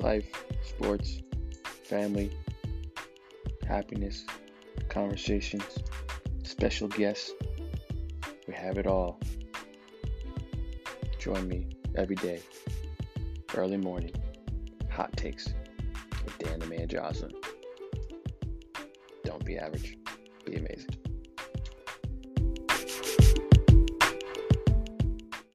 life, sports, family, happiness, conversations, special guests. We have it all. Join me every day, early morning, hot takes with Dan the Man Jocelyn. Don't be average, be amazing.